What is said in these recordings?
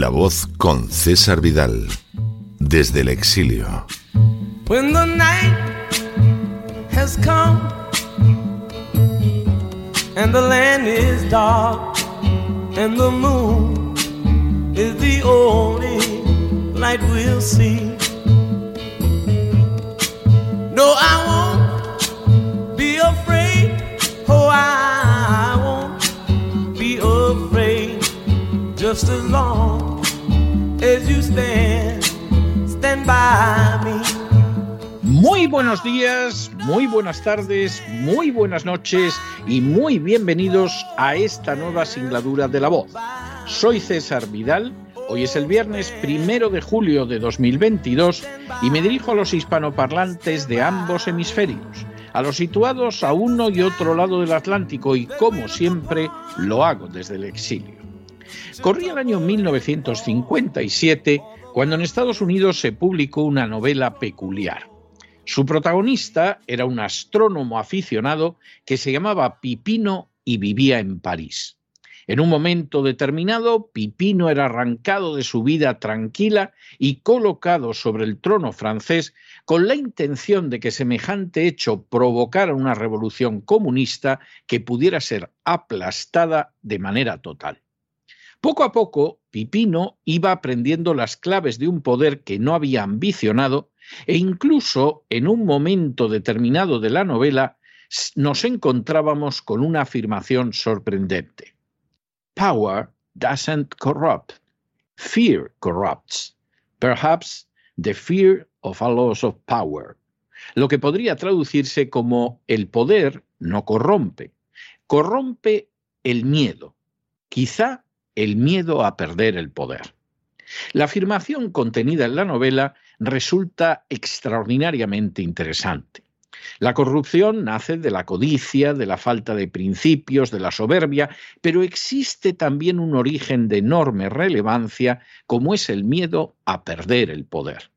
La voz con César Vidal, desde el exilio. When the night has come and the land is dark and the moon is the only light we'll see. No, I won't just as long as you stand, stand by me. Muy buenos días, muy buenas tardes, muy buenas noches y muy bienvenidos a esta nueva singladura de la voz. Soy César Vidal, hoy es el viernes primero de julio de 2022 y me dirijo a los hispanoparlantes de ambos hemisferios, a los situados a uno y otro lado del Atlántico y como siempre lo hago desde el exilio. Corría el año 1957 cuando en Estados Unidos se publicó una novela peculiar. Su protagonista era un astrónomo aficionado que se llamaba Pipino y vivía en París. En un momento determinado, Pipino era arrancado de su vida tranquila y colocado sobre el trono francés con la intención de que semejante hecho provocara una revolución comunista que pudiera ser aplastada de manera total. Poco a poco, Pipino iba aprendiendo las claves de un poder que no había ambicionado e incluso en un momento determinado de la novela nos encontrábamos con una afirmación sorprendente. Power doesn't corrupt. Fear corrupts. Perhaps the fear of a loss of power. Lo que podría traducirse como el poder no corrompe. Corrompe el miedo. Quizá el miedo a perder el poder. La afirmación contenida en la novela resulta extraordinariamente interesante. La corrupción nace de la codicia, de la falta de principios, de la soberbia, pero existe también un origen de enorme relevancia como es el miedo a perder el poder.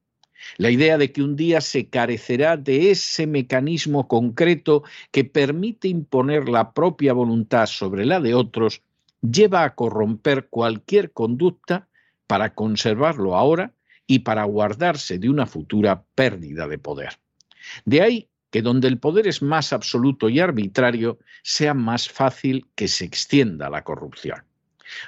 La idea de que un día se carecerá de ese mecanismo concreto que permite imponer la propia voluntad sobre la de otros lleva a corromper cualquier conducta para conservarlo ahora y para guardarse de una futura pérdida de poder. De ahí que donde el poder es más absoluto y arbitrario, sea más fácil que se extienda la corrupción.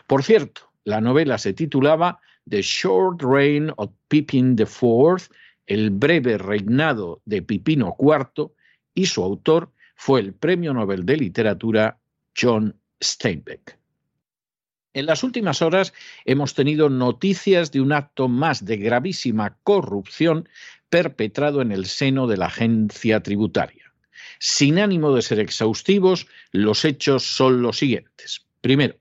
Por cierto, la novela se titulaba The Short Reign of Pippin IV, el breve reinado de Pipino IV, y su autor fue el Premio Nobel de Literatura John Steinbeck. En las últimas horas hemos tenido noticias de un acto más de gravísima corrupción perpetrado en el seno de la agencia tributaria. Sin ánimo de ser exhaustivos, los hechos son los siguientes. Primero,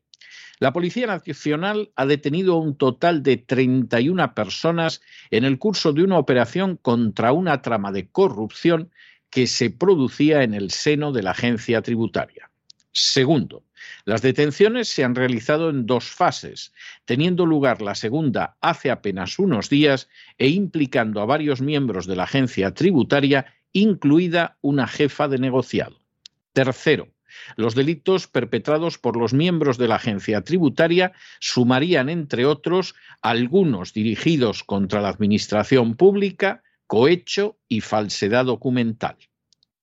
la Policía Nacional ha detenido un total de 31 personas en el curso de una operación contra una trama de corrupción que se producía en el seno de la agencia tributaria. Segundo, las detenciones se han realizado en dos fases, teniendo lugar la segunda hace apenas unos días e implicando a varios miembros de la agencia tributaria, incluida una jefa de negociado. Tercero, los delitos perpetrados por los miembros de la agencia tributaria sumarían, entre otros, algunos dirigidos contra la administración pública, cohecho y falsedad documental.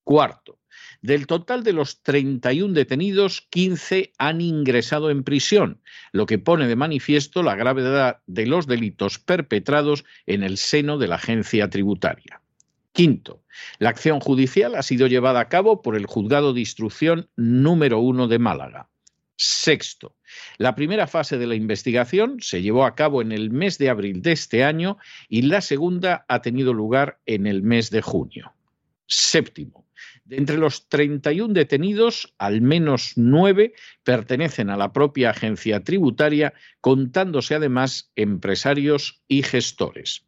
Cuarto, del total de los 31 detenidos, 15 han ingresado en prisión, lo que pone de manifiesto la gravedad de los delitos perpetrados en el seno de la agencia tributaria. Quinto, la acción judicial ha sido llevada a cabo por el Juzgado de Instrucción número uno de Málaga. Sexto, la primera fase de la investigación se llevó a cabo en el mes de abril de este año y la segunda ha tenido lugar en el mes de junio. Séptimo, entre los 31 detenidos, al menos nueve pertenecen a la propia agencia tributaria, contándose además empresarios y gestores.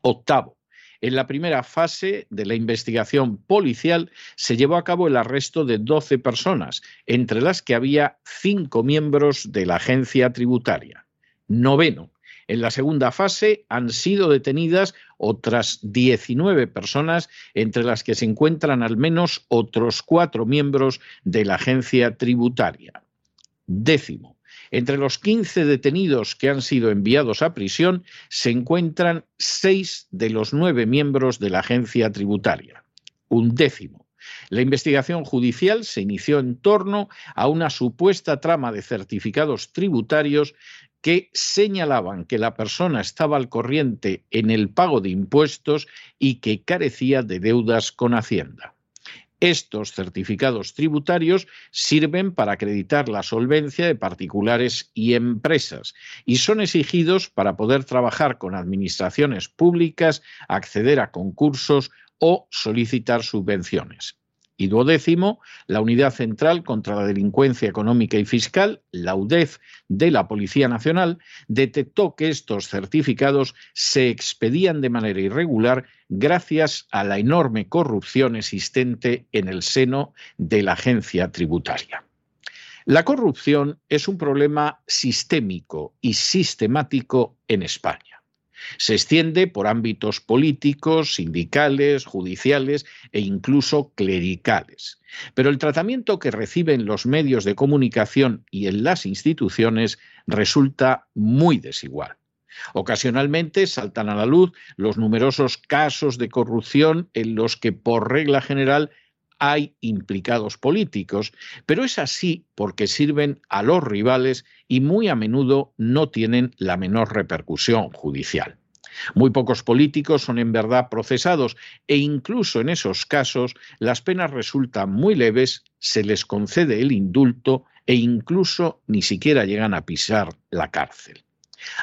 Octavo, en la primera fase de la investigación policial se llevó a cabo el arresto de 12 personas, entre las que había cinco miembros de la agencia tributaria. Noveno, en la segunda fase han sido detenidas otras 19 personas, entre las que se encuentran al menos otros cuatro miembros de la agencia tributaria. Décimo. Entre los 15 detenidos que han sido enviados a prisión se encuentran seis de los nueve miembros de la agencia tributaria. Un décimo. La investigación judicial se inició en torno a una supuesta trama de certificados tributarios que señalaban que la persona estaba al corriente en el pago de impuestos y que carecía de deudas con Hacienda. Estos certificados tributarios sirven para acreditar la solvencia de particulares y empresas y son exigidos para poder trabajar con administraciones públicas, acceder a concursos o solicitar subvenciones. Y duodécimo, la Unidad Central contra la Delincuencia Económica y Fiscal, la UDEF, de la Policía Nacional, detectó que estos certificados se expedían de manera irregular gracias a la enorme corrupción existente en el seno de la agencia tributaria. La corrupción es un problema sistémico y sistemático en España. Se extiende por ámbitos políticos, sindicales, judiciales e incluso clericales. Pero el tratamiento que reciben los medios de comunicación y en las instituciones resulta muy desigual. Ocasionalmente saltan a la luz los numerosos casos de corrupción en los que, por regla general, hay implicados políticos, pero es así porque sirven a los rivales y muy a menudo no tienen la menor repercusión judicial. Muy pocos políticos son en verdad procesados e incluso en esos casos las penas resultan muy leves, se les concede el indulto e incluso ni siquiera llegan a pisar la cárcel.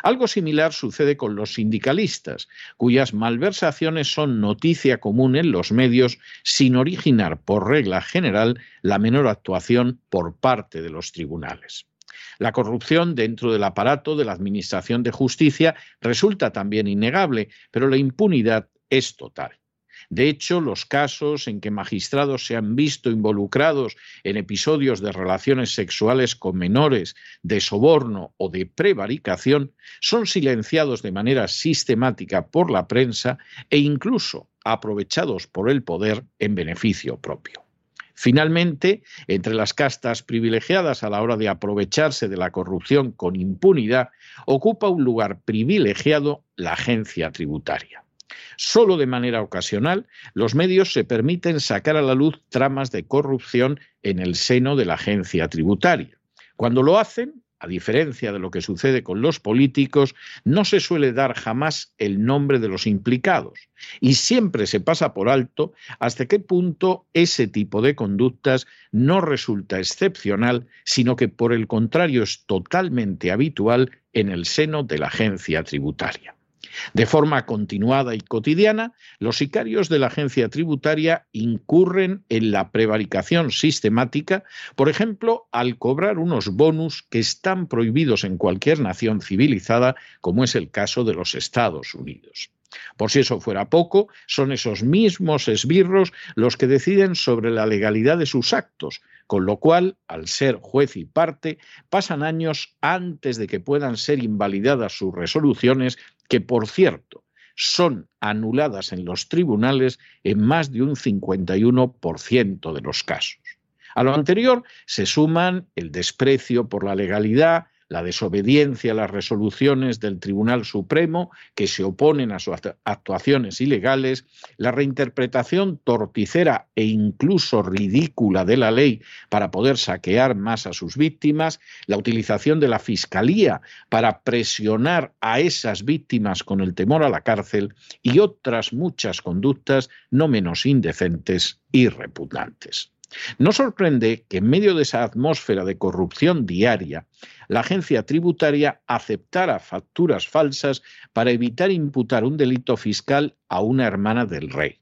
Algo similar sucede con los sindicalistas, cuyas malversaciones son noticia común en los medios sin originar por regla general la menor actuación por parte de los tribunales. La corrupción dentro del aparato de la Administración de Justicia resulta también innegable, pero la impunidad es total. De hecho, los casos en que magistrados se han visto involucrados en episodios de relaciones sexuales con menores, de soborno o de prevaricación son silenciados de manera sistemática por la prensa e incluso aprovechados por el poder en beneficio propio. Finalmente, entre las castas privilegiadas a la hora de aprovecharse de la corrupción con impunidad, ocupa un lugar privilegiado la agencia tributaria. Solo de manera ocasional, los medios se permiten sacar a la luz tramas de corrupción en el seno de la agencia tributaria. Cuando lo hacen, a diferencia de lo que sucede con los políticos, no se suele dar jamás el nombre de los implicados y siempre se pasa por alto hasta qué punto ese tipo de conductas no resulta excepcional, sino que por el contrario es totalmente habitual en el seno de la agencia tributaria. De forma continuada y cotidiana, los sicarios de la agencia tributaria incurren en la prevaricación sistemática, por ejemplo, al cobrar unos bonus que están prohibidos en cualquier nación civilizada, como es el caso de los Estados Unidos. Por si eso fuera poco, son esos mismos esbirros los que deciden sobre la legalidad de sus actos, con lo cual, al ser juez y parte, pasan años antes de que puedan ser invalidadas sus resoluciones que por cierto son anuladas en los tribunales en más de un 51% de los casos. A lo anterior se suman el desprecio por la legalidad, la desobediencia a las resoluciones del Tribunal Supremo que se oponen a sus actuaciones ilegales, la reinterpretación torticera e incluso ridícula de la ley para poder saquear más a sus víctimas, la utilización de la Fiscalía para presionar a esas víctimas con el temor a la cárcel y otras muchas conductas no menos indecentes y repugnantes. No sorprende que en medio de esa atmósfera de corrupción diaria, la agencia tributaria aceptara facturas falsas para evitar imputar un delito fiscal a una hermana del rey,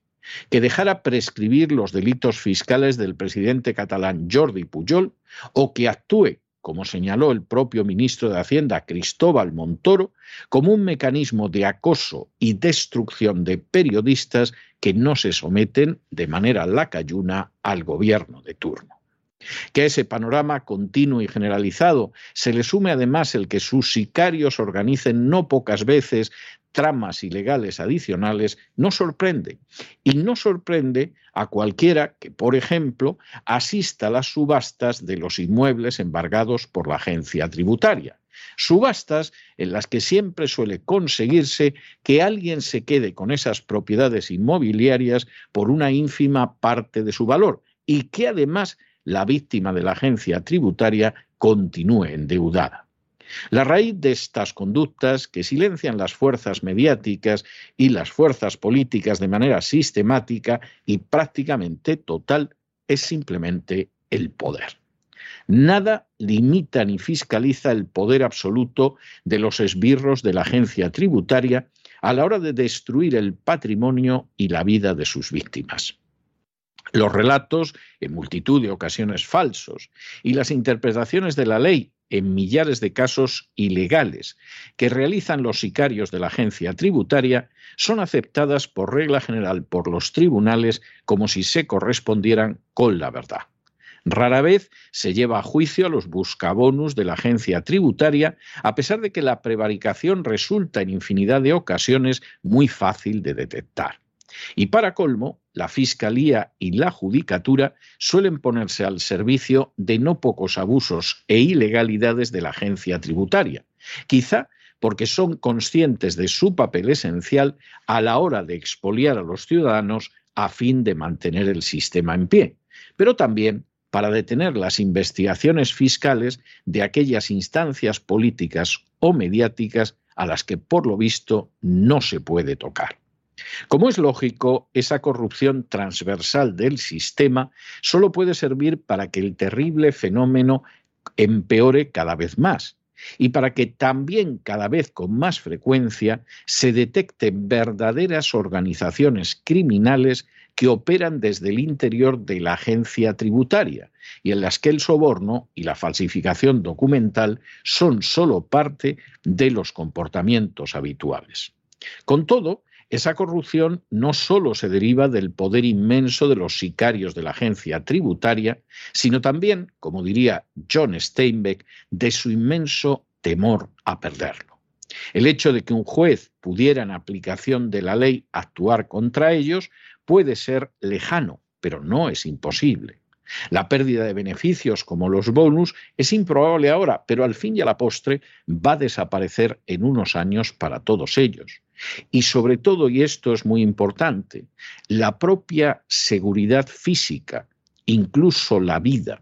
que dejara prescribir los delitos fiscales del presidente catalán Jordi Pujol o que actúe como señaló el propio ministro de Hacienda Cristóbal Montoro, como un mecanismo de acoso y destrucción de periodistas que no se someten de manera lacayuna al gobierno de turno. Que a ese panorama continuo y generalizado se le sume además el que sus sicarios organicen no pocas veces tramas ilegales adicionales, no sorprende. Y no sorprende a cualquiera que, por ejemplo, asista a las subastas de los inmuebles embargados por la agencia tributaria. Subastas en las que siempre suele conseguirse que alguien se quede con esas propiedades inmobiliarias por una ínfima parte de su valor y que además la víctima de la agencia tributaria continúe endeudada. La raíz de estas conductas que silencian las fuerzas mediáticas y las fuerzas políticas de manera sistemática y prácticamente total es simplemente el poder. Nada limita ni fiscaliza el poder absoluto de los esbirros de la agencia tributaria a la hora de destruir el patrimonio y la vida de sus víctimas. Los relatos, en multitud de ocasiones falsos, y las interpretaciones de la ley en millares de casos ilegales que realizan los sicarios de la agencia tributaria son aceptadas por regla general por los tribunales como si se correspondieran con la verdad. Rara vez se lleva a juicio a los buscabonus de la agencia tributaria, a pesar de que la prevaricación resulta en infinidad de ocasiones muy fácil de detectar. Y para colmo, la Fiscalía y la Judicatura suelen ponerse al servicio de no pocos abusos e ilegalidades de la agencia tributaria, quizá porque son conscientes de su papel esencial a la hora de expoliar a los ciudadanos a fin de mantener el sistema en pie, pero también para detener las investigaciones fiscales de aquellas instancias políticas o mediáticas a las que por lo visto no se puede tocar. Como es lógico, esa corrupción transversal del sistema solo puede servir para que el terrible fenómeno empeore cada vez más y para que también cada vez con más frecuencia se detecten verdaderas organizaciones criminales que operan desde el interior de la agencia tributaria y en las que el soborno y la falsificación documental son solo parte de los comportamientos habituales. Con todo, esa corrupción no solo se deriva del poder inmenso de los sicarios de la agencia tributaria, sino también, como diría John Steinbeck, de su inmenso temor a perderlo. El hecho de que un juez pudiera en aplicación de la ley actuar contra ellos puede ser lejano, pero no es imposible. La pérdida de beneficios como los bonus es improbable ahora, pero al fin y a la postre va a desaparecer en unos años para todos ellos. Y sobre todo, y esto es muy importante, la propia seguridad física, incluso la vida,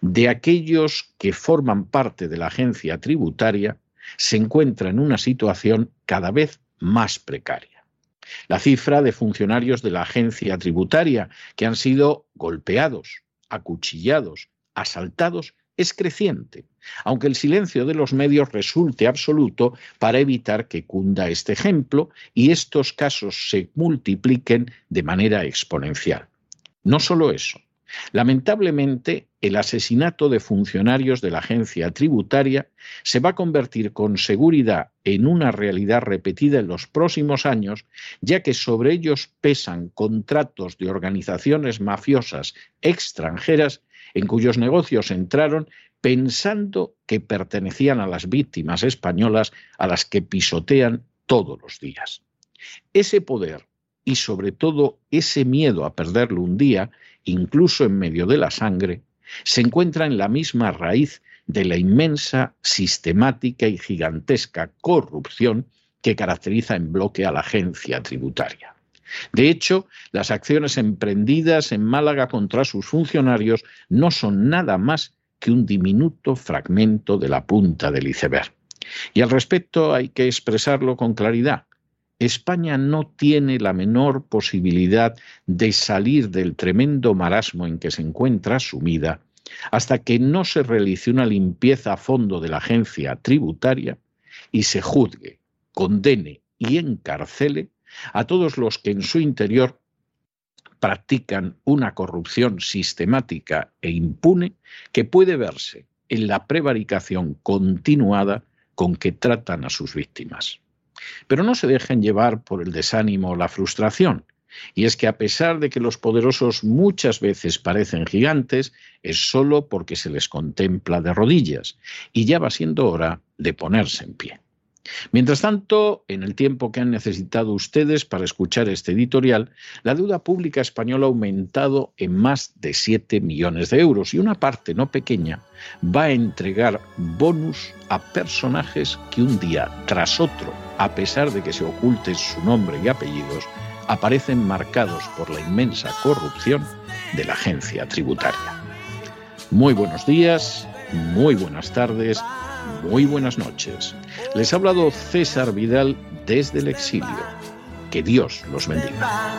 de aquellos que forman parte de la agencia tributaria, se encuentra en una situación cada vez más precaria. La cifra de funcionarios de la agencia tributaria que han sido golpeados, acuchillados, asaltados, es creciente, aunque el silencio de los medios resulte absoluto para evitar que cunda este ejemplo y estos casos se multipliquen de manera exponencial. No solo eso, Lamentablemente, el asesinato de funcionarios de la agencia tributaria se va a convertir con seguridad en una realidad repetida en los próximos años, ya que sobre ellos pesan contratos de organizaciones mafiosas extranjeras en cuyos negocios entraron pensando que pertenecían a las víctimas españolas a las que pisotean todos los días. Ese poder y sobre todo ese miedo a perderlo un día incluso en medio de la sangre, se encuentra en la misma raíz de la inmensa, sistemática y gigantesca corrupción que caracteriza en bloque a la agencia tributaria. De hecho, las acciones emprendidas en Málaga contra sus funcionarios no son nada más que un diminuto fragmento de la punta del iceberg. Y al respecto hay que expresarlo con claridad. España no tiene la menor posibilidad de salir del tremendo marasmo en que se encuentra sumida hasta que no se realice una limpieza a fondo de la agencia tributaria y se juzgue, condene y encarcele a todos los que en su interior practican una corrupción sistemática e impune que puede verse en la prevaricación continuada con que tratan a sus víctimas. Pero no se dejen llevar por el desánimo o la frustración. Y es que a pesar de que los poderosos muchas veces parecen gigantes, es solo porque se les contempla de rodillas, y ya va siendo hora de ponerse en pie. Mientras tanto, en el tiempo que han necesitado ustedes para escuchar este editorial, la deuda pública española ha aumentado en más de 7 millones de euros y una parte no pequeña va a entregar bonus a personajes que un día tras otro, a pesar de que se oculte su nombre y apellidos, aparecen marcados por la inmensa corrupción de la agencia tributaria. Muy buenos días, muy buenas tardes muy buenas noches. Les ha hablado César Vidal desde el exilio. Que Dios los bendiga.